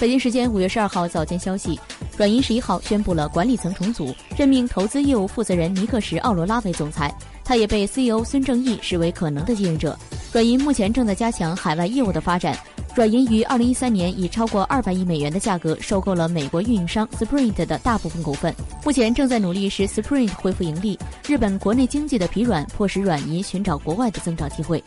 北京时间五月十二号早间消息软银十一号宣布了管理层重组任命投资业务负责人尼克什奥罗拉为总裁。他也被 ceo 孙正义视为可能的继任者。软银目前正在加强海外业务的发展软银于二零一三年以超过二百亿美元的价格收购了美国运营商 sprint 的大部分股份。目前正在努力使 sprint 恢复盈利日本国内经济的疲软迫使软银寻找国外的增长机会。